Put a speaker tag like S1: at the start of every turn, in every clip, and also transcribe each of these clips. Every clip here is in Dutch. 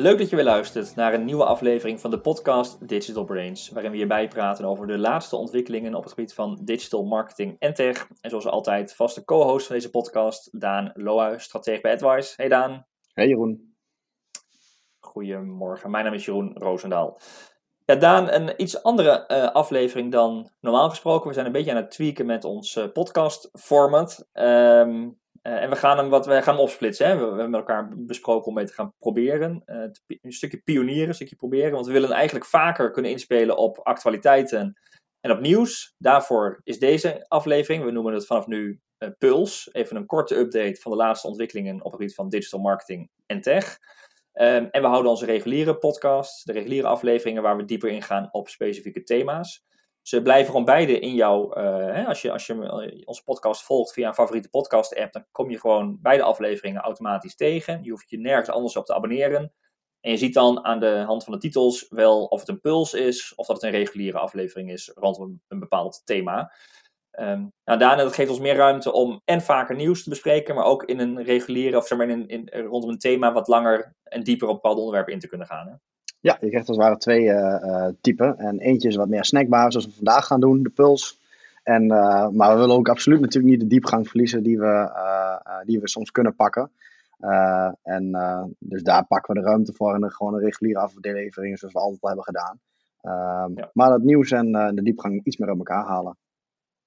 S1: Leuk dat je weer luistert naar een nieuwe aflevering van de podcast Digital Brains, waarin we je bijpraten over de laatste ontwikkelingen op het gebied van digital marketing en tech. En zoals altijd vaste co-host van deze podcast, Daan Lohuis, stratege bij AdWise. Hey Daan.
S2: Hey Jeroen.
S1: Goedemorgen, mijn naam is Jeroen Roosendaal. Ja, Daan, een iets andere uh, aflevering dan normaal gesproken. We zijn een beetje aan het tweaken met ons uh, podcast format. Um, uh, en we gaan hem, wat, we gaan opsplitsen. Hè? We, hebben met elkaar besproken om mee te gaan proberen. Te, een stukje pionieren, een stukje proberen. Want we willen eigenlijk vaker kunnen inspelen op actualiteiten en op nieuws. Daarvoor is deze aflevering, we noemen het vanaf nu Puls. Even een korte update van de laatste ontwikkelingen op het gebied van digital marketing en tech. Um, en we houden onze reguliere podcast, de reguliere afleveringen, waar we dieper ingaan op specifieke thema's. Ze blijven gewoon beide in jouw. Hè, als je, als je eh, onze podcast volgt via een favoriete podcast-app, dan kom je gewoon beide afleveringen automatisch tegen. Je hoeft je nergens anders op te abonneren. En je ziet dan aan de hand van de titels wel of het een puls is, of dat het een reguliere aflevering is rondom een bepaald thema. Um, nou, daarna, dat geeft ons meer ruimte om en vaker nieuws te bespreken, maar ook in een reguliere, of zeg maar in, in, rondom een thema wat langer en dieper op bepaalde onderwerpen in te kunnen gaan. Hè?
S2: Ja, je krijgt als het ware twee uh, typen. En eentje is wat meer snackbaar, zoals we vandaag gaan doen, de puls. En, uh, maar we willen ook absoluut natuurlijk niet de diepgang verliezen die we, die we soms kunnen pakken. en dus daar pakken we de ruimte voor in de, gewoon een reguliere aflevering, zoals we altijd al hebben gedaan. Ehm, ja. Maar het nieuws en de diepgang iets meer op elkaar halen.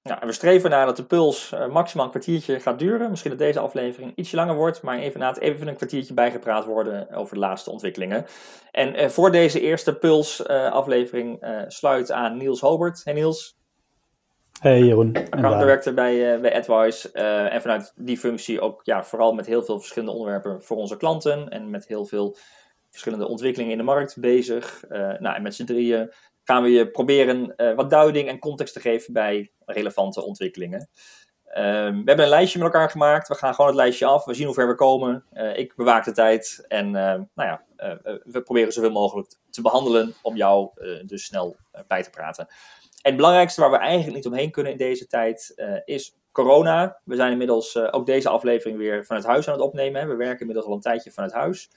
S1: Ja, en we streven naar dat de puls uh, maximaal een kwartiertje gaat duren. Misschien dat deze aflevering ietsje langer wordt, maar even na het even een kwartiertje bijgepraat worden over de laatste ontwikkelingen. En uh, voor deze eerste puls uh, aflevering sluit aan Niels Hobert. Hey Niels.
S3: Hey Jeroen.
S1: Account director bij, bij AdWise. en vanuit die functie ook ja, vooral met heel veel verschillende onderwerpen voor onze klanten. En met heel veel verschillende ontwikkelingen in de markt bezig. nou, en met z'n drieën gaan we je proberen uh, wat duiding en context te geven bij relevante ontwikkelingen. Um, we hebben een lijstje met elkaar gemaakt. We gaan gewoon het lijstje af. We zien hoe ver we komen. Uh, ik bewaak de tijd. En uh, nou ja, we proberen zoveel mogelijk te behandelen om jou dus snel bij te praten. En het belangrijkste waar we eigenlijk niet omheen kunnen in deze tijd is corona. We zijn inmiddels ook deze aflevering weer vanuit huis aan het opnemen. We werken inmiddels al een tijdje vanuit huis.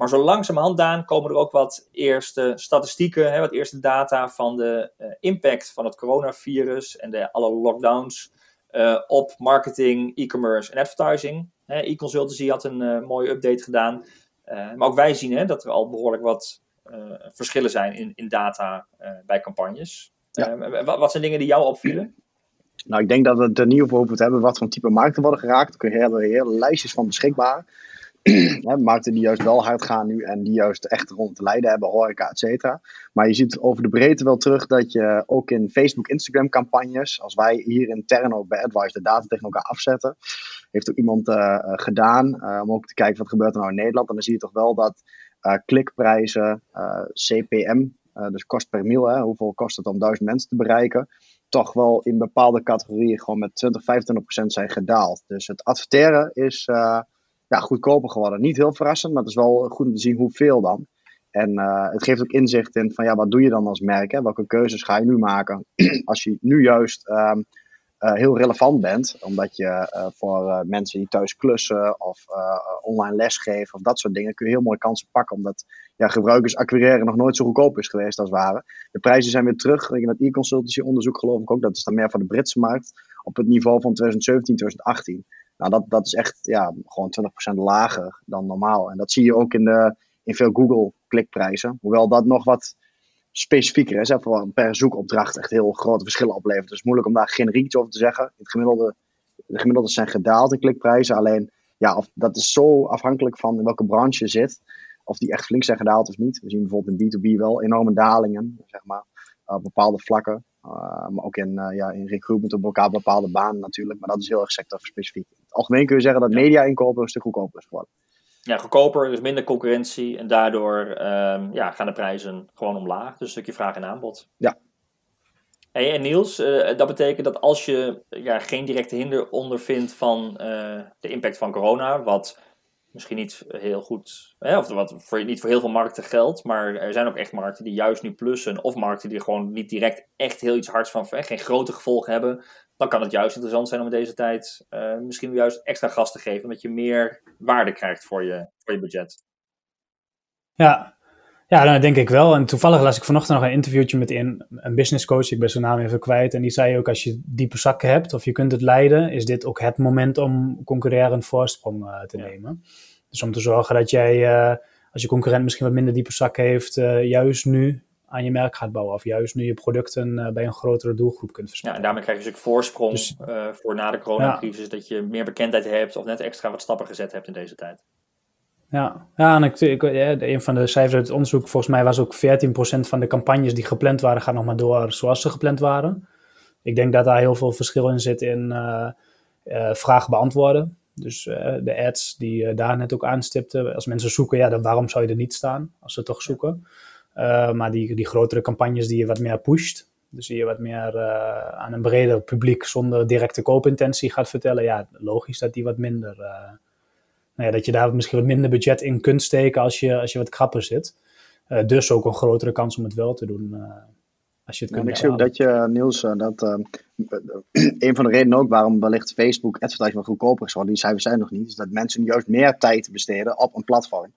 S1: Maar zo langzamerhand, Daan, komen er ook wat eerste statistieken, hè, wat eerste data van de uh, impact van het coronavirus en de alle lockdowns uh, op marketing, e-commerce en advertising. E-consultancy had een uh, mooie update gedaan. maar ook wij zien hè, dat er al behoorlijk wat verschillen zijn in, in data bij campagnes. Ja. Wat, wat zijn dingen die jou opvielen?
S2: Nou, ik denk dat we het er niet over moeten hebben wat voor type markten worden geraakt. Er hebben hele lijstjes van beschikbaar. markten die juist wel hard gaan nu en die juist echt rond te leiden hebben, horeca, et cetera. Maar je ziet over de breedte wel terug dat je ook in Facebook, Instagram campagnes, als wij hier intern ook bij AdWise de data tegen elkaar afzetten, heeft ook iemand uh, gedaan uh, om ook te kijken wat gebeurt er nou in Nederland. En dan zie je toch wel dat klikprijzen, CPM, dus kost per mil, hoeveel kost het om duizend mensen te bereiken, toch wel in bepaalde categorieën gewoon met 20, 25 procent zijn gedaald. Dus het adverteren is ja, goedkoper geworden. Niet heel verrassend, maar het is wel goed om te zien hoeveel dan. En uh, het geeft ook inzicht in van ja, wat doe je dan als merk? Hè? Welke keuzes ga je nu maken? als je nu juist um, uh, heel relevant bent, omdat je uh, voor mensen die thuis klussen of online lesgeven of dat soort dingen, kun je heel mooie kansen pakken. Omdat ja, gebruikers acquireren nog nooit zo goedkoop is geweest als waren. De prijzen zijn weer terug. In het e-consultancy onderzoek geloof ik ook. Dat is dan meer voor de Britse markt. Op het niveau van 2017, 2018. Nou, dat, dat is echt ja, gewoon 20% lager dan normaal. En dat zie je ook in, de, in veel Google-klikprijzen. Hoewel dat nog wat specifieker is. Hè, per zoekopdracht echt heel grote verschillen oplevert. Dus moeilijk om daar generiek over te zeggen. Het gemiddelde, de gemiddelde zijn gedaald in klikprijzen. Alleen, ja, of, dat is zo afhankelijk van in welke branche je zit. Of die echt flink zijn gedaald of niet. We zien bijvoorbeeld in B2B wel enorme dalingen, zeg maar, op bepaalde vlakken. Uh, maar ook in, uh, ja, in recruitment op elkaar bepaalde banen natuurlijk. Maar dat is heel erg sectorspecifiek. Het algemeen kun je zeggen dat media-inkopen een stuk goedkoper is geworden.
S1: Ja, goedkoper, dus minder concurrentie. En daardoor um, ja, gaan de prijzen gewoon omlaag. Dus een stukje vraag en aanbod.
S2: Ja.
S1: Hey, en Niels, uh, dat betekent dat als je ja, geen directe hinder ondervindt van de impact van corona, wat misschien niet heel goed, hè, of wat voor, niet voor heel veel markten geldt, maar er zijn ook echt markten die juist nu plussen, of markten die gewoon niet direct echt heel iets hards van, geen grote gevolgen hebben, dan kan het juist interessant zijn om in deze tijd uh, misschien juist extra gas te geven, omdat je meer waarde krijgt voor je, voor je budget.
S3: Ja. ja, dat denk ik wel. En toevallig las ik vanochtend nog een interviewtje met een, een business coach, ik ben zijn naam even kwijt. En die zei ook, als je diepe zakken hebt of je kunt het leiden, is dit ook het moment om concurrerend voorsprong uh, te nemen. Dus om te zorgen dat jij, uh, als je concurrent misschien wat minder diepe zakken heeft, juist nu aan je merk gaat bouwen. Of juist nu je producten uh, bij een grotere doelgroep kunt verspreiden.
S1: Ja, en daarmee krijg je dus voorsprong dus, uh, voor na de coronacrisis. Ja. Dat je meer bekendheid hebt of net extra wat stappen gezet hebt in deze tijd.
S3: Ja, ja en ik, ik, ja, een van de cijfers uit het onderzoek, volgens mij was ook 14% van de campagnes die gepland waren, gaan nog maar door zoals ze gepland waren. Ik denk dat daar heel veel verschil in zit in uh, vragen beantwoorden. Dus de ads die daar net ook aanstipten. Als mensen zoeken, ja, dan waarom zou je er niet staan als ze toch zoeken? Uh, maar die, die grotere campagnes die je wat meer pusht, dus die je wat meer uh, aan een breder publiek zonder directe koopintentie gaat vertellen, ja, logisch dat die wat minder, uh, nou ja, dat je daar misschien wat minder budget in kunt steken als je, als je wat krapper zit. dus ook een grotere kans om het wel te doen. als je het kunt
S2: ja, ik zie ook dat je, Niels, dat een van de redenen ook waarom wellicht Facebook advertising wat goedkoper is geworden, die cijfers zijn nog niet, is dat mensen juist meer tijd besteden op een platform.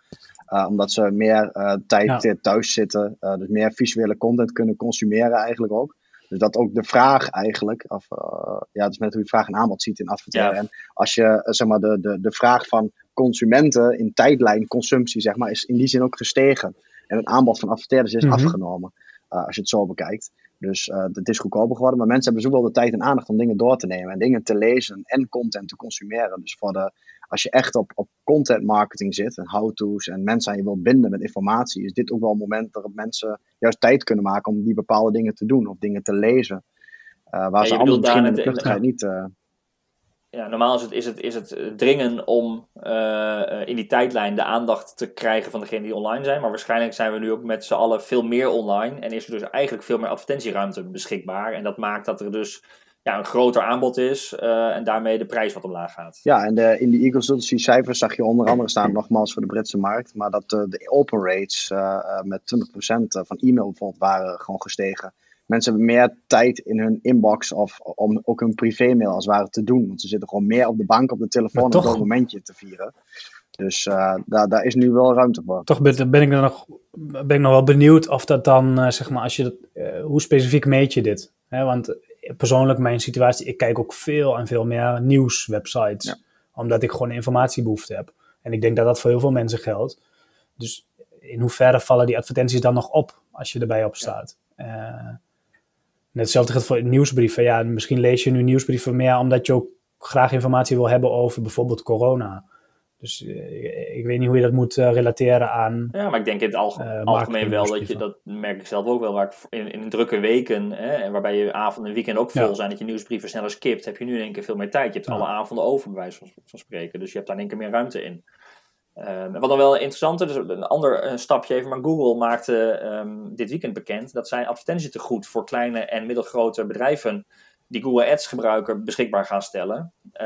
S2: Uh, omdat ze meer uh, tijd ja. thuis zitten, uh, dus meer visuele content kunnen consumeren eigenlijk ook. Dus dat ook de vraag eigenlijk, of, ja, het is net hoe je vraag en aanbod ziet in adverteren. Ja. En als je, zeg maar, de, de, de vraag van consumenten in tijdlijn consumptie, zeg maar, is in die zin ook gestegen. En het aanbod van adverteerders is mm -hmm. afgenomen, als je het zo bekijkt. Dus het is goedkoper geworden, maar mensen hebben zoveel de tijd en aandacht om dingen door te nemen en dingen te lezen en content te consumeren. Dus voor de, als je echt op, op content marketing zit en how-to's en mensen aan je wilt binden met informatie, is dit ook wel een moment waarop mensen juist tijd kunnen maken om die bepaalde dingen te doen of dingen te lezen. Uh, waar ja, ze anders misschien in de vluchtigheid niet... Uh...
S1: Ja, normaal is het, is het, is het dringen om uh, in die tijdlijn de aandacht te krijgen van degenen die online zijn. Maar waarschijnlijk zijn we nu ook met z'n allen veel meer online. En is er dus eigenlijk veel meer advertentieruimte beschikbaar. En dat maakt dat er dus ja, een groter aanbod is uh, en daarmee de prijs wat omlaag gaat.
S2: Ja, en de, in die e-consultancy cijfers zag je onder andere staan, nogmaals voor de Britse markt, maar dat uh, de open rates uh, met 20% van e-mail bijvoorbeeld waren gewoon gestegen. Mensen hebben meer tijd in hun inbox of om ook hun privé-mail als het ware te doen. Want ze zitten gewoon meer op de bank, op de telefoon om een momentje te vieren. Dus daar, daar is nu wel ruimte voor.
S3: Toch ben, ben ik nog, ben ik nog wel benieuwd of dat dan, zeg maar, als je dat, hoe specifiek meet je dit? He, want persoonlijk mijn situatie, ik kijk ook veel en veel meer nieuwswebsites. Ja. Omdat ik gewoon informatiebehoefte heb. En ik denk dat dat voor heel veel mensen geldt. Dus in hoeverre vallen die advertenties dan nog op als je erbij op staat? Ja. Uh, net hetzelfde geldt voor nieuwsbrieven. Ja, misschien lees je nu nieuwsbrieven meer omdat je ook graag informatie wil hebben over bijvoorbeeld corona. Dus uh, ik weet niet hoe je dat moet uh, relateren aan.
S1: Ja, maar ik denk in het alge uh, algemeen wel dat je, dat merk ik zelf ook wel, waar ik in, in drukke weken, hè, en waarbij je avond en weekend ook vol ja. zijn, dat je nieuwsbrieven sneller skipt, heb je nu in één keer veel meer tijd. Je hebt ja. alle avonden over, bij wijze van, van, spreken. Dus je hebt daar in één keer meer ruimte in. Um, wat dan wel interessant is, dus een ander een stapje even, maar Google maakte um, dit weekend bekend dat zij advertentietegoed voor kleine en middelgrote bedrijven die Google Ads gebruiker beschikbaar gaan stellen. Uh,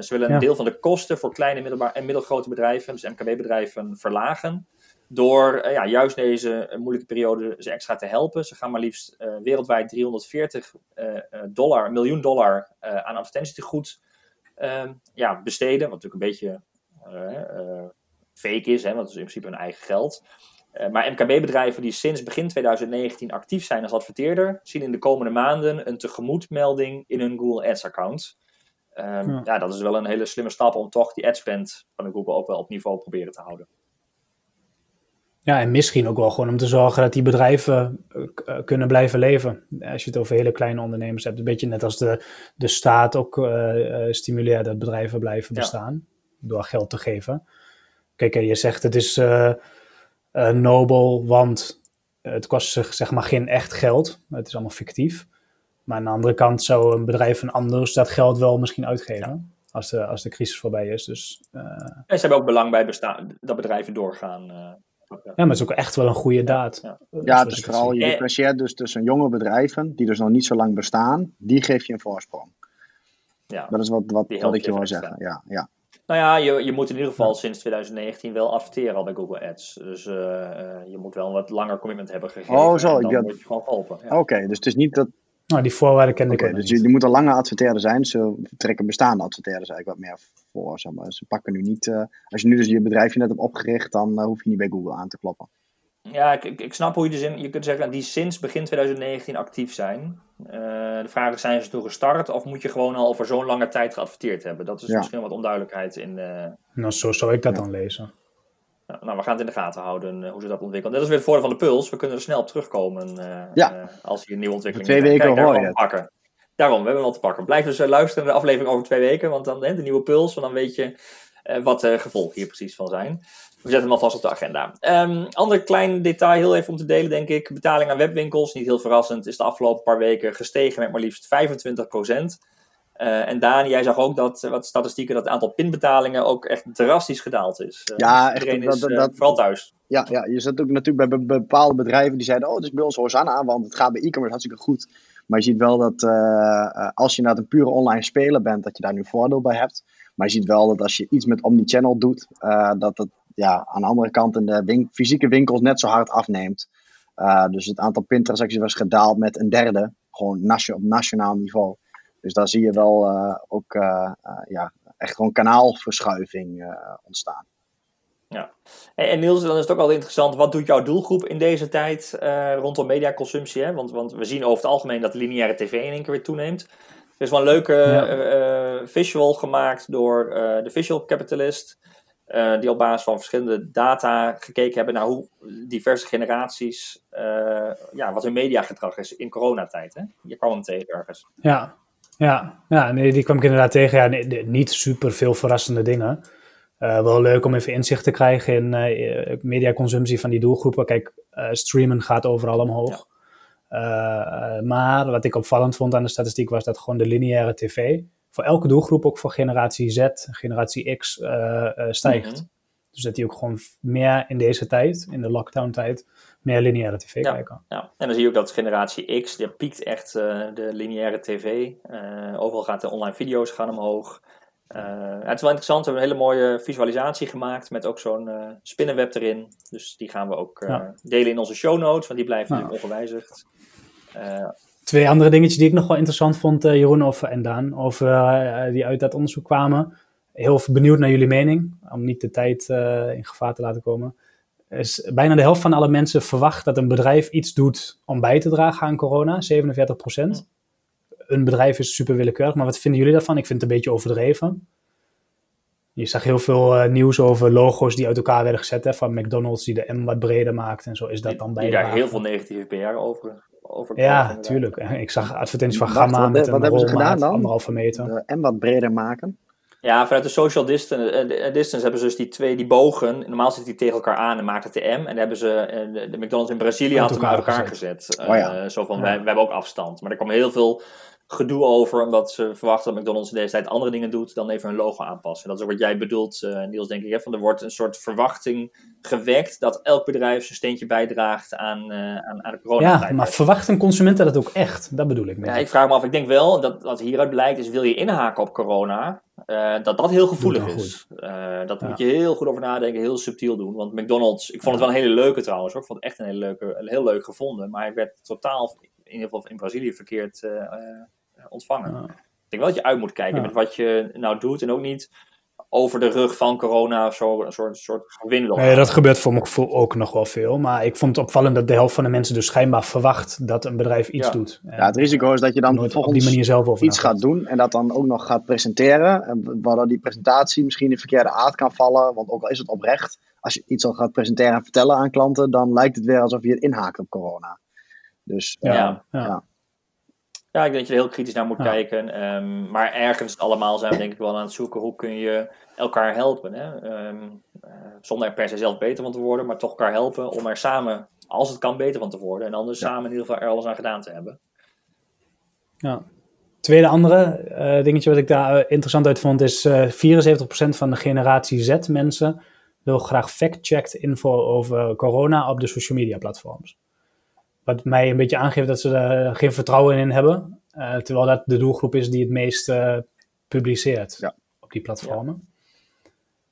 S1: ze willen een ja. deel van de kosten voor kleine en middelgrote bedrijven, dus MKB-bedrijven, verlagen. Door uh, ja, juist deze moeilijke periode ze extra te helpen. Ze gaan maar liefst uh, wereldwijd 340 dollar, miljoen dollar aan advertentietegoed ja, besteden. Wat natuurlijk een beetje fake is, hè, want het is in principe hun eigen geld. Uh, maar MKB-bedrijven die sinds begin 2019 actief zijn als adverteerder, zien in de komende maanden een tegemoetmelding in hun Google Ads-account. Um, ja. ja. dat is wel een hele slimme stap om toch die adspend van Google ook wel op niveau proberen te houden.
S3: Ja, en misschien ook wel gewoon om te zorgen dat die bedrijven uh, kunnen blijven leven. Als je het over hele kleine ondernemers hebt. Een beetje net als de, de staat ook uh, stimuleert dat bedrijven blijven bestaan. Ja. Door geld te geven. Kijk, je zegt het is uh, nobel, want het kost zich zeg maar geen echt geld. Het is allemaal fictief. Maar aan de andere kant zou een bedrijf een anders dat geld wel misschien uitgeven. Ja. Als, de, als de crisis voorbij is. Dus, uh...
S1: En ze hebben ook belang bij bestaan, dat bedrijven doorgaan. Uh,
S3: ja, maar het is ook echt wel een goede daad.
S2: Ja, ja het is vooral, je differentieert dus tussen jonge bedrijven, die dus nog niet zo lang bestaan, die geef je een voorsprong. Ja, dat is wat, wat, wat ik je wil zeggen. Ja, ja.
S1: Nou ja, je, je moet in ieder geval sinds 2019 wel adverteren al bij Google Ads. Dus uh, uh, je moet wel een wat langer commitment hebben gegeven.
S2: Oh, zo.
S1: dan
S2: ja.
S1: word je gewoon geholpen.
S2: Ja. Oké, okay, dus het is niet dat...
S3: Nou, die voorwaarden
S2: Oké,
S3: ik ook
S2: dus
S3: niet.
S2: je, je moet een lange adverteerder zijn. Ze trekken bestaande adverteerders eigenlijk wat meer voor. Zeg maar. Ze pakken nu niet. eh, als je nu dus je bedrijfje net hebt opgericht, dan eh, hoef je niet bij Google aan te kloppen.
S1: Ja, ik, ik, ik snap hoe je de zin... Je kunt zeggen, die sinds begin 2019 actief zijn. Eh, de vraag is, zijn ze toen gestart of moet je gewoon al over zo'n lange tijd geadverteerd hebben? Dat is
S2: Ja.
S1: misschien wat onduidelijkheid in... eh,
S3: Nou, zo zou ik dat
S2: Ja.
S3: dan lezen.
S1: Nou, we gaan het in de gaten houden eh, hoe ze dat ontwikkelen. Dat is weer het voordeel van de puls. We kunnen er snel op terugkomen eh,
S2: Ja.
S1: als hier nieuwe ontwikkelingen
S2: Over twee weken
S1: Kijk, daar
S2: hoor
S1: hebben we wat te pakken. Daarom, we hebben wat te pakken. Blijf dus luisteren naar de aflevering over twee weken, want dan de nieuwe puls, want dan weet je eh, wat de gevolgen hier precies van zijn. We zetten hem alvast op de agenda. Ehm, ander klein detail, heel even om te delen, denk ik. Betaling aan webwinkels, niet heel verrassend, is de afgelopen paar weken gestegen met maar liefst 25% Eh, en Daan, jij zag ook dat, wat statistieken, dat het aantal pinbetalingen ook echt drastisch gedaald is. Eh,
S2: Ja,
S1: dus
S2: echt, dat-
S1: is
S2: dat-
S1: eh,
S2: dat-
S1: vooral thuis.
S2: Ja, ja, je zit ook natuurlijk bij, bepaalde bedrijven die zeiden: Oh, het is bij ons Hosanna, want het gaat bij e-commerce hartstikke goed. Maar je ziet wel dat als je naar een pure online speler bent, dat je daar nu voordeel bij hebt. Maar je ziet wel dat als je iets met omnichannel doet, dat het ja, aan de andere kant in de win- fysieke winkels net zo hard afneemt. Eh, dus het aantal pintransacties was gedaald met een derde, gewoon nation- op nationaal niveau. Dus daar zie je wel eh, ook eh, ja, echt gewoon kanaalverschuiving eh, ontstaan.
S1: En, en Niels, dan is het ook altijd interessant, wat doet jouw doelgroep in deze tijd eh, rondom mediaconsumptie? Hè? Want, want we zien over het algemeen dat lineaire tv in één keer weer toeneemt. Er is wel een leuke
S3: Ja.
S1: eh, eh, visual gemaakt door eh, de Visual Capitalist. Eh, die op basis van verschillende data gekeken hebben naar hoe diverse generaties, eh, ja, wat hun mediagedrag is in coronatijd. Hè? Je kwam hem tegen ergens.
S3: Ja, ja, ja nee, die kwam ik inderdaad tegen. Ja, nee, niet super veel verrassende dingen. Eh, wel leuk om even inzicht te krijgen in mediaconsumptie van die doelgroepen. Kijk, streamen gaat overal omhoog. Maar wat ik opvallend vond aan de statistiek was dat gewoon de lineaire tv voor elke doelgroep, ook voor generatie Z, generatie X, eh, eh, stijgt.
S1: Mhm.
S3: Dus dat die ook gewoon meer in deze tijd, in de lockdown tijd, meer lineaire tv
S1: Ja.
S3: kijken.
S1: Ja, en dan zie je ook dat generatie X, die piekt echt eh, de lineaire tv. Overal gaat de online video's gaan omhoog. Het is wel interessant, we hebben een hele mooie visualisatie gemaakt met ook zo'n spinnenweb erin. Dus die gaan we ook
S3: Ja.
S1: delen in onze show notes, want die
S3: Ja.
S1: natuurlijk ongewijzigd. Eh,
S3: Twee andere dingetjes die ik nog wel interessant vond, eh, Jeroen of, en Daan, over, eh, die uit dat onderzoek kwamen. Heel benieuwd naar jullie mening, om niet de tijd eh, in gevaar te laten komen. Is bijna de helft van alle mensen verwacht dat een bedrijf iets doet om bij te dragen aan corona, 47 procent. Een bedrijf is super willekeurig, maar wat vinden jullie daarvan? Ik vind het een beetje overdreven. Je zag heel veel eh, nieuws over logo's die uit elkaar werden gezet, hè, van McDonald's die de M wat breder maakt en zo. Is dat dan bijdragen?
S1: daar heel veel negatieve PR over, over
S3: Ja,
S1: inderdaad.
S3: tuurlijk. Ik zag advertenties van Gamma
S2: wat-
S3: met
S2: wat
S3: een
S2: hebben ze gedaan
S3: anderhalve meter.
S2: De- en wat breder maken.
S1: Ja, vanuit de social distance, eh, de- eh, distance hebben ze dus die twee, die bogen. Normaal zitten die tegen elkaar aan en maakt het de M. En dan hebben ze, eh, de, McDonald's in Brazilië had hem uit
S3: elkaar
S1: elkaar gezet.
S2: Oh ja.
S1: Eh, zo van,
S3: Ja.
S1: wij, wij hebben ook afstand. Maar er kwam heel veel gedoe over, omdat ze verwachten dat McDonald's in deze tijd andere dingen doet dan even hun logo aanpassen. Dat is ook wat jij bedoelt, eh, Niels, denk ik. Hè? Van, er wordt een soort verwachting gewekt dat elk bedrijf zijn steentje bijdraagt aan, eh, aan, aan de coronatijd.
S3: Ja, maar verwachten consumenten dat ook echt? Dat bedoel ik.
S1: Ja, ik vraag me af, ik denk wel dat wat hieruit blijkt is, wil je inhaken op corona, eh, dat dat heel gevoelig is. Eh, dat
S3: Ja.
S1: moet je heel goed over nadenken, heel subtiel doen. Want McDonald's, ik vond het wel een hele leuke trouwens, hoor. ik vond het echt een hele leuke, een heel leuk gevonden. Maar hij werd totaal, ieder geval in Brazilië, verkeerd eh, eh, ontvangen.
S3: Ja.
S1: Ik denk wel dat je uit moet kijken
S3: Ja.
S1: met wat je nou doet en ook niet over de rug van corona of zo een soort, soort gewin wil
S3: Nee, dat gebeurt voor mijn gevoel ook nog wel veel. Maar ik vond het opvallend dat de helft van de mensen dus schijnbaar verwacht dat een bedrijf iets
S1: Ja.
S3: doet. En
S2: Ja, het risico is dat je dan
S3: op die manier zelf over
S2: iets gaat doen en dat dan ook nog gaat presenteren. En waardoor die presentatie misschien in verkeerde aard kan vallen. Want ook al is het oprecht, als je iets al gaat presenteren en vertellen aan klanten, dan lijkt het weer alsof je het inhaakt op corona. Dus
S3: Ja,
S2: eh,
S1: Ja.
S3: ja.
S2: ja.
S1: Ik denk dat je er heel kritisch naar moet
S3: Ja.
S1: kijken. ehm, maar ergens allemaal zijn we denk ik wel aan het zoeken hoe kun je elkaar helpen. Hè? Ehm, eh, zonder er per se zelf beter van te worden, maar toch elkaar helpen om er samen, als het kan, beter van te worden. En anders
S2: Ja.
S1: samen in ieder geval er alles aan gedaan te hebben.
S3: Ja. Tweede andere eh, dingetje wat ik daar interessant uit vond is eh 74% van de generatie Z mensen wil graag fact-checked info over corona op de social media platforms. Wat mij een beetje aangeeft dat ze daar geen vertrouwen in hebben. eh, terwijl dat de doelgroep is die het meest eh, publiceert
S2: Ja.
S3: op die platformen.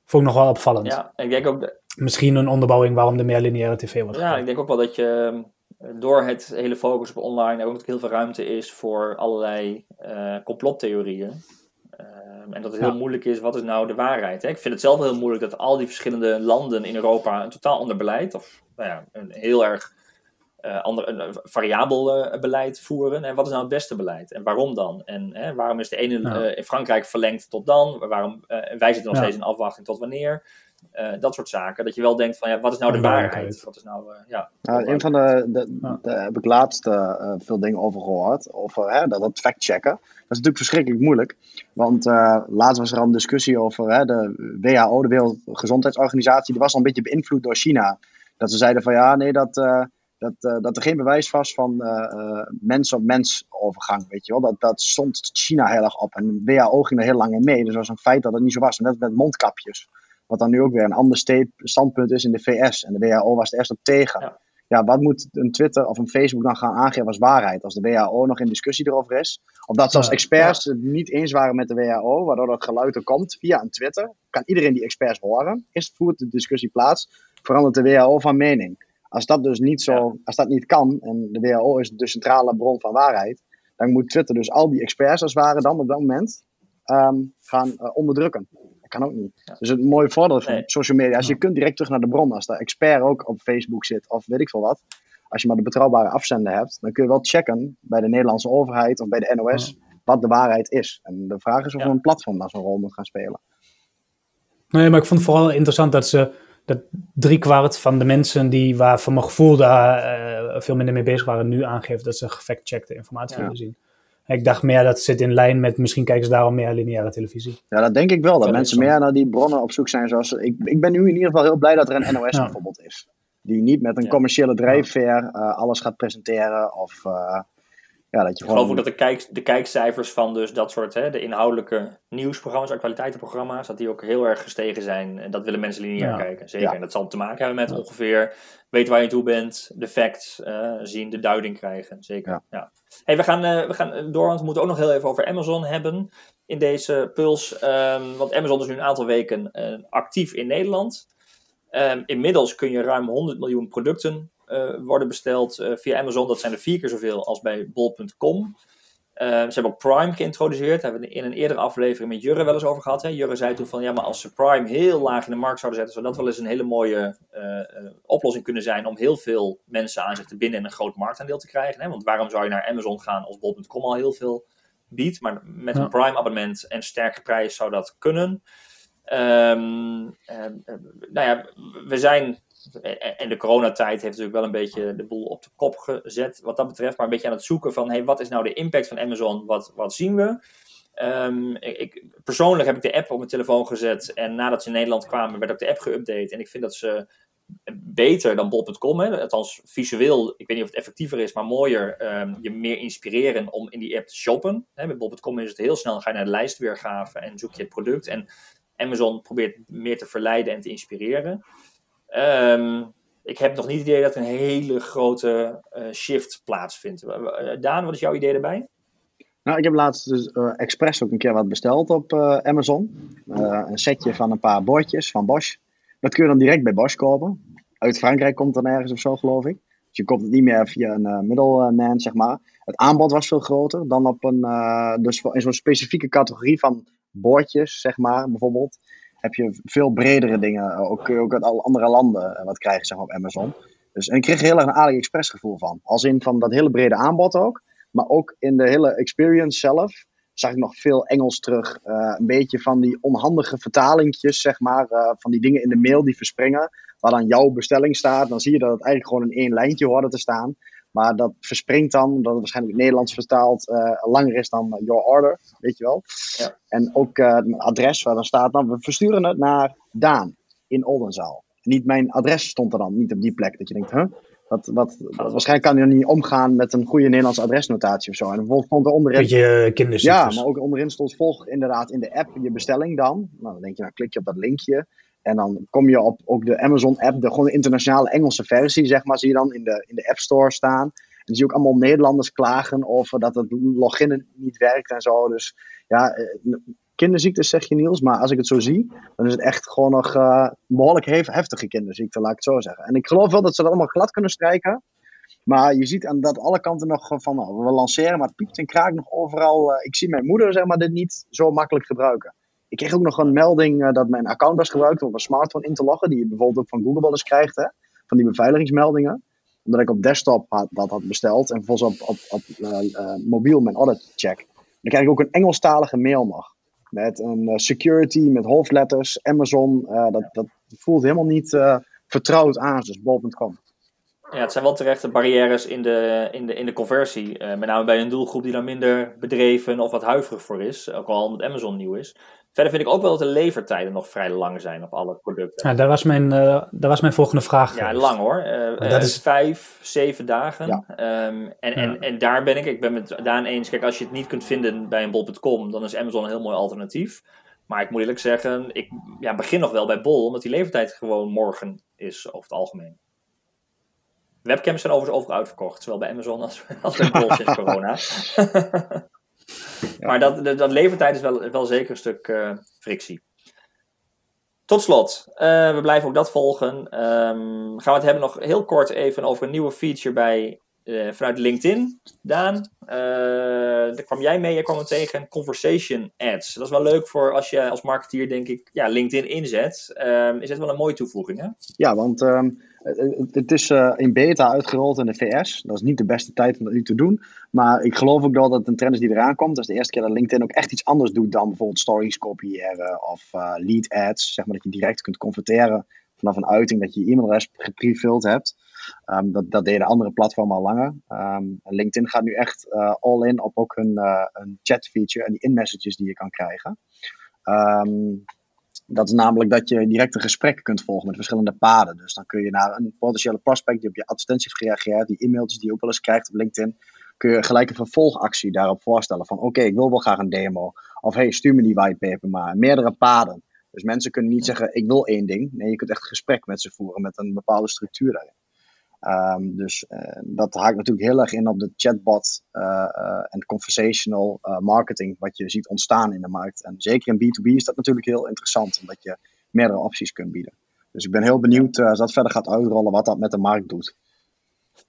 S3: Vond ik nog wel opvallend.
S1: Ja, ik denk ook, de-
S3: Misschien een onderbouwing waarom er meer lineaire tv wordt
S1: ja, ik denk ook wel dat je door het hele focus op online er ook heel veel ruimte is voor allerlei uh, complottheorieën. Ehm, en dat het heel moeilijk is, wat is nou de waarheid? Hè? Ik vind het zelf heel moeilijk dat al die verschillende landen in Europa een totaal ander beleid, of nou ja, een heel erg uh, ander, een variabel uh, beleid voeren. En wat is nou het beste beleid? En waarom dan? En hè, waarom is de ene uh, in Frankrijk verlengd tot dan? Waarom, wij zitten nog steeds in afwachting tot wanneer? dat soort zaken. Dat je wel denkt van, ja, wat is nou de waarheid? Wat is nou, ja,
S2: nou, een van de, de, de, heb ik laatst veel dingen over gehoord. Over hè, dat, dat fact-checken. Dat is natuurlijk verschrikkelijk moeilijk. Want laatst was er al een discussie over hè, de WHO, de Wereldgezondheidsorganisatie. Die was al een beetje beïnvloed door China. Dat ze zeiden van, ja, nee, dat dat, uh, dat er geen bewijs was van uh, mens op mens overgang, weet je wel. Dat, dat stond China heel erg op. En de WHO ging er heel lang in mee. Dus dat was een feit dat het niet zo was. Net met mondkapjes. Wat dan nu ook weer een ander standpunt is in de VS. En de WHO was er eerst op tegen. Ja. ja. wat moet een Twitter of een Facebook dan gaan aangeven als waarheid? Als de WHO nog in discussie erover is. Of dat zelfs experts het niet eens waren met de WHO, waardoor dat geluid er komt via een Twitter. Kan iedereen die experts horen? Is voert de discussie plaats? Verandert de WHO van mening? Als dat dus niet zo, als dat niet kan, en de WHO is de centrale bron van waarheid, dan moet Twitter dus al die experts als het ware dan op dat moment ehm, gaan uh, onderdrukken. Dat kan ook niet. Dus het mooie voordeel van social media is, je kunt direct terug naar de bron. Als de expert ook op Facebook zit, of weet ik veel wat. Als je maar de betrouwbare afzender hebt, dan kun je wel checken bij de Nederlandse overheid of bij de NOS wat de waarheid is. En de vraag is of een platform daar zo'n rol moet gaan spelen.
S3: Nee, maar ik vond het vooral interessant dat ze dat driekwart van de mensen die waar van mijn gevoel daar uh, veel minder mee bezig waren, nu aangeven dat ze gefact-checkte informatie willen zien. Ik dacht meer dat zit in lijn met misschien kijken ze daarom meer lineaire televisie.
S2: Ja, dat denk ik wel. Dat mensen meer naar die bronnen op zoek zijn. Zoals, ik, ik ben nu in ieder geval heel blij dat er een NOS bijvoorbeeld is. Die niet met een commerciële drijfveer uh, alles gaat presenteren. Of uh,
S1: ja, dat je ik geloof ook dat de, kijk, de kijkcijfers van dus dat soort, hè, de inhoudelijke nieuwsprogramma's, actualiteitenprogramma's, dat die ook heel erg gestegen zijn. En dat willen mensen lineair kijken, zeker. En dat zal te maken hebben met ongeveer weten waar je toe bent, de facts uh, zien, de duiding krijgen, zeker. Ja. Hey, we, gaan, uh, we gaan door, want we moeten ook nog heel even over Amazon hebben in deze puls. Um, want Amazon is nu een aantal weken uh, actief in Nederland. Um, inmiddels kun je ruim 100 miljoen producten worden besteld uh, via Amazon. Dat zijn er vier keer zoveel als bij bol.com. Uh, ze hebben ook Prime geïntroduceerd. Daar hebben we in een eerdere aflevering met Jurre wel eens over gehad. Hè. Jurre zei toen van ja, maar als ze Prime heel laag in de markt zouden zetten, zou dat wel eens een hele mooie oplossing kunnen zijn om heel veel mensen aan zich te binden en een groot marktaandeel te krijgen. Hè. Want waarom zou je naar Amazon gaan als bol.com al heel veel biedt? Maar met een Prime abonnement en sterke prijs zou dat kunnen. Um, nou ja, we zijn en de coronatijd heeft natuurlijk wel een beetje de boel op de kop gezet wat dat betreft. Maar een beetje aan het zoeken van, hey, wat is nou de impact van Amazon? Wat, wat zien we? Um, ik, persoonlijk heb ik de app op mijn telefoon gezet. En nadat ze in Nederland kwamen, werd ook de app geüpdate. En ik vind dat ze beter dan bol.com, althans visueel, ik weet niet of het effectiever is, maar mooier, um, je meer inspireren om in die app te shoppen. Hè, met bol.com is het heel snel, ga je naar de lijstweergave en zoek je het product. En Amazon probeert meer te verleiden en te inspireren. Um, ik heb nog niet het idee dat een hele grote uh, shift plaatsvindt. Uh, Daan, wat is jouw idee erbij?
S2: Nou, ik heb laatst dus uh, expres ook een keer wat besteld op Amazon. een setje van een paar bordjes van Bosch. Dat kun je dan direct bij Bosch kopen. Uit Frankrijk komt dan ergens of zo, geloof ik. Dus je koopt het niet meer via een middelman, zeg maar. Het aanbod was veel groter dan op een, dus in zo'n specifieke categorie van bordjes, zeg maar, bijvoorbeeld heb je veel bredere dingen. Eh, ook ook uit andere landen eh, wat krijgen zeg maar, op Amazon. Dus, en ik kreeg heel erg een AliExpress gevoel van. Als in van dat hele brede aanbod ook. Maar ook in de hele experience zelf zag ik nog veel Engels terug. Uh, een beetje van die onhandige vertalingjes, zeg maar. Van die dingen in de mail die verspringen. Waar dan jouw bestelling staat. Dan zie je dat het eigenlijk gewoon in één lijntje hoorde te staan. Maar dat verspringt dan, omdat het waarschijnlijk Nederlands vertaald uh, langer is dan your order, weet je wel. Ja. En ook uh, een adres waar dan staat, dan, we versturen het naar Daan in Oldenzaal. Niet mijn adres stond er dan, niet op die plek. Dat je denkt, huh? Wat, wat, waarschijnlijk kan je niet omgaan met een goede Nederlandse adresnotatie of zo. En bijvoorbeeld stond er onderin...
S3: Beetje kinderziektes.
S2: Ja, maar ook onderin stond volg inderdaad in de app je bestelling dan. Nou, dan denk je, nou klik je op dat linkje. En dan kom je op ook de Amazon-app, de gewoon internationale Engelse versie, zeg maar, zie je dan in de, in de App Store staan. En dan zie je ook allemaal Nederlanders klagen over dat het login niet werkt en zo. Dus ja, eh, kinderziektes zeg je Niels, maar als ik het zo zie, dan is het echt gewoon nog uh, behoorlijk heftige kinderziekte, laat ik het zo zeggen. En ik geloof wel dat ze dat allemaal glad kunnen strijken. Maar je ziet aan dat alle kanten nog van, we lanceren, maar het piept en kraakt nog overal. ik zie mijn moeder zeg maar, dit niet zo makkelijk gebruiken. Ik kreeg ook nog een melding dat mijn account was gebruikt om een smartphone in te loggen, die je bijvoorbeeld ook van Google wel eens krijgt, hè, van die beveiligingsmeldingen omdat ik op desktop had, dat had besteld en vervolgens op, op, op mobiel mijn audit check. Dan krijg ik ook een Engelstalige mail nog. Met een security, met hoofdletters, Amazon. Dat, dat voelt helemaal niet vertrouwd aan, dus bol.com.
S1: Ja, het zijn wel terechte barrières in de, in de, in de conversie. met name bij een doelgroep die daar minder bedreven of wat huiverig voor is. Ook al omdat Amazon nieuw is. Verder vind ik ook wel dat de levertijden nog vrij lang zijn op alle producten.
S3: Ja, daar was mijn, uh, daar was mijn volgende vraag.
S1: Ja, lang hoor. Uh, dat uh, is vijf, zeven dagen. Ja. Um, en, en, en daar ben ik, ik ben met Daan eens, kijk, als je het niet kunt vinden bij een bol.com, dan is Amazon een heel mooi alternatief. Maar ik moet eerlijk zeggen, ik ja, begin nog wel bij bol, omdat die levertijd gewoon morgen is over het algemeen. Webcams zijn overigens overal uitverkocht, zowel bij Amazon als, als bij bol sinds corona. Maar dat, dat, levertijd is wel, wel zeker een stuk uh, frictie. Tot slot, uh, we blijven ook dat volgen. Um, gaan we het hebben nog heel kort even over een nieuwe feature bij, uh, vanuit LinkedIn. Daan, daar kwam jij mee, je kwam er tegen conversation ads. Dat is wel leuk voor als je als marketeer, denk ik, ja, LinkedIn inzet. Um, is het wel een mooie toevoeging, hè?
S2: Ja, want um, het is uh, in beta uitgerold in de VS. Dat is niet de beste tijd om dat nu te doen. Maar ik geloof ook wel dat het een trend is die eraan komt. Dat is de eerste keer dat LinkedIn ook echt iets anders doet dan bijvoorbeeld stories kopiëren of uh, lead ads. Zeg maar dat je direct kunt converteren vanaf een uiting dat je je e-mailadres geprefilled hebt. Um, dat, dat deden andere platformen al langer. Um, LinkedIn gaat nu echt all in op ook hun, hun chat feature en die in-messages die je kan krijgen. Um, dat is namelijk dat je direct een gesprek kunt volgen met verschillende paden. Dus dan kun je naar een potentiële prospect die op je advertentie heeft gereageerd, die e-mailtjes die je ook wel eens krijgt op LinkedIn, kun je gelijk een vervolgactie daarop voorstellen. Van oké, ik wil wel graag een demo. Of hey, stuur me die whitepaper maar. Meerdere paden. Dus mensen kunnen niet zeggen, ik wil één ding. Nee, je kunt echt een gesprek met ze voeren met een bepaalde structuur daarin. Um, dus uh, dat haakt natuurlijk heel erg in op de chatbot uh, uh, en conversational marketing wat je ziet ontstaan in de markt. En zeker in B2B is dat natuurlijk heel interessant, omdat je meerdere opties kunt bieden. Dus ik ben heel benieuwd als dat verder gaat uitrollen, wat dat met de markt doet.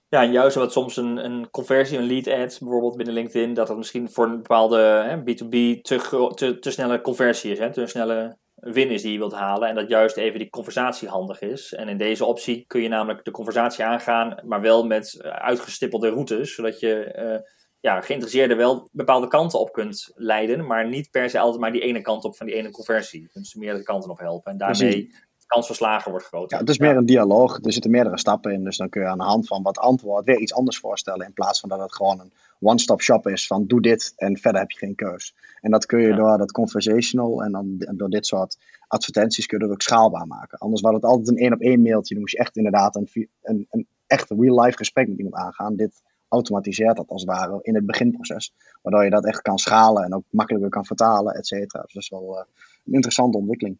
S1: Ja, en juist wat soms een, een conversie, een lead ad bijvoorbeeld binnen LinkedIn, dat dat misschien voor een bepaalde hè, B2B te, te, te snelle conversie is, hè, te snelle win is die je wilt halen. En dat juist even die conversatie handig is. En in deze optie kun je namelijk de conversatie aangaan, maar wel met eh, uitgestippelde routes. Zodat je uh, ja, geïnteresseerden wel bepaalde kanten op kunt leiden. Maar niet per se altijd maar die ene kant op van die ene conversie. Je kunt ze meerdere kanten op helpen. En daarmee de kans van slagen wordt groter.
S2: Ja, het is meer een dialoog. Er zitten meerdere stappen in. Dus dan kun je aan de hand van wat antwoord weer iets anders voorstellen. In plaats van dat het gewoon een one-stop shop is van doe dit en verder heb je geen keus. En dat kun je door dat conversational en dan door dit soort advertenties kun je dat ook schaalbaar maken. Anders was het altijd een één op één mailtje. Dan moest je echt inderdaad een, een, een echt real life gesprek met iemand aangaan. Dit automatiseert dat als het ware in het beginproces. Waardoor je dat echt kan schalen en ook makkelijker kan vertalen, et cetera. Dus dat is wel uh, een interessante ontwikkeling.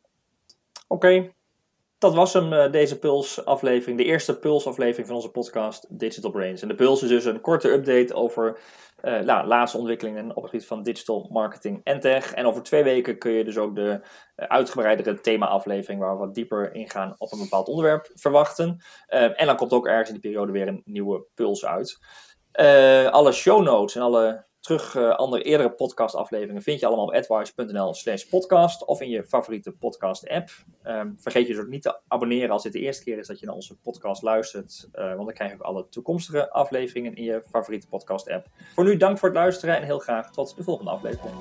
S1: Oké, dat was hem, uh, deze Puls-aflevering. De eerste Puls-aflevering van onze podcast Digital Brains. En de Puls is dus een korte update over uh, laatste ontwikkelingen op het gebied van digital marketing en tech. En over twee weken kun je dus ook de uh, uitgebreidere thema-aflevering waar we wat dieper ingaan op een bepaald onderwerp verwachten. en dan komt ook ergens in die periode weer een nieuwe Puls uit. alle show notes en alle terug uh, andere eerdere podcastafleveringen vind je allemaal op advice.nl slash podcast of in je favoriete podcast app. Um, vergeet je dus ook niet te abonneren als dit de eerste keer is dat je naar onze podcast luistert, uh, want dan krijg je ook alle toekomstige afleveringen in je favoriete podcast app. Voor nu dank voor het luisteren en heel graag tot de volgende aflevering.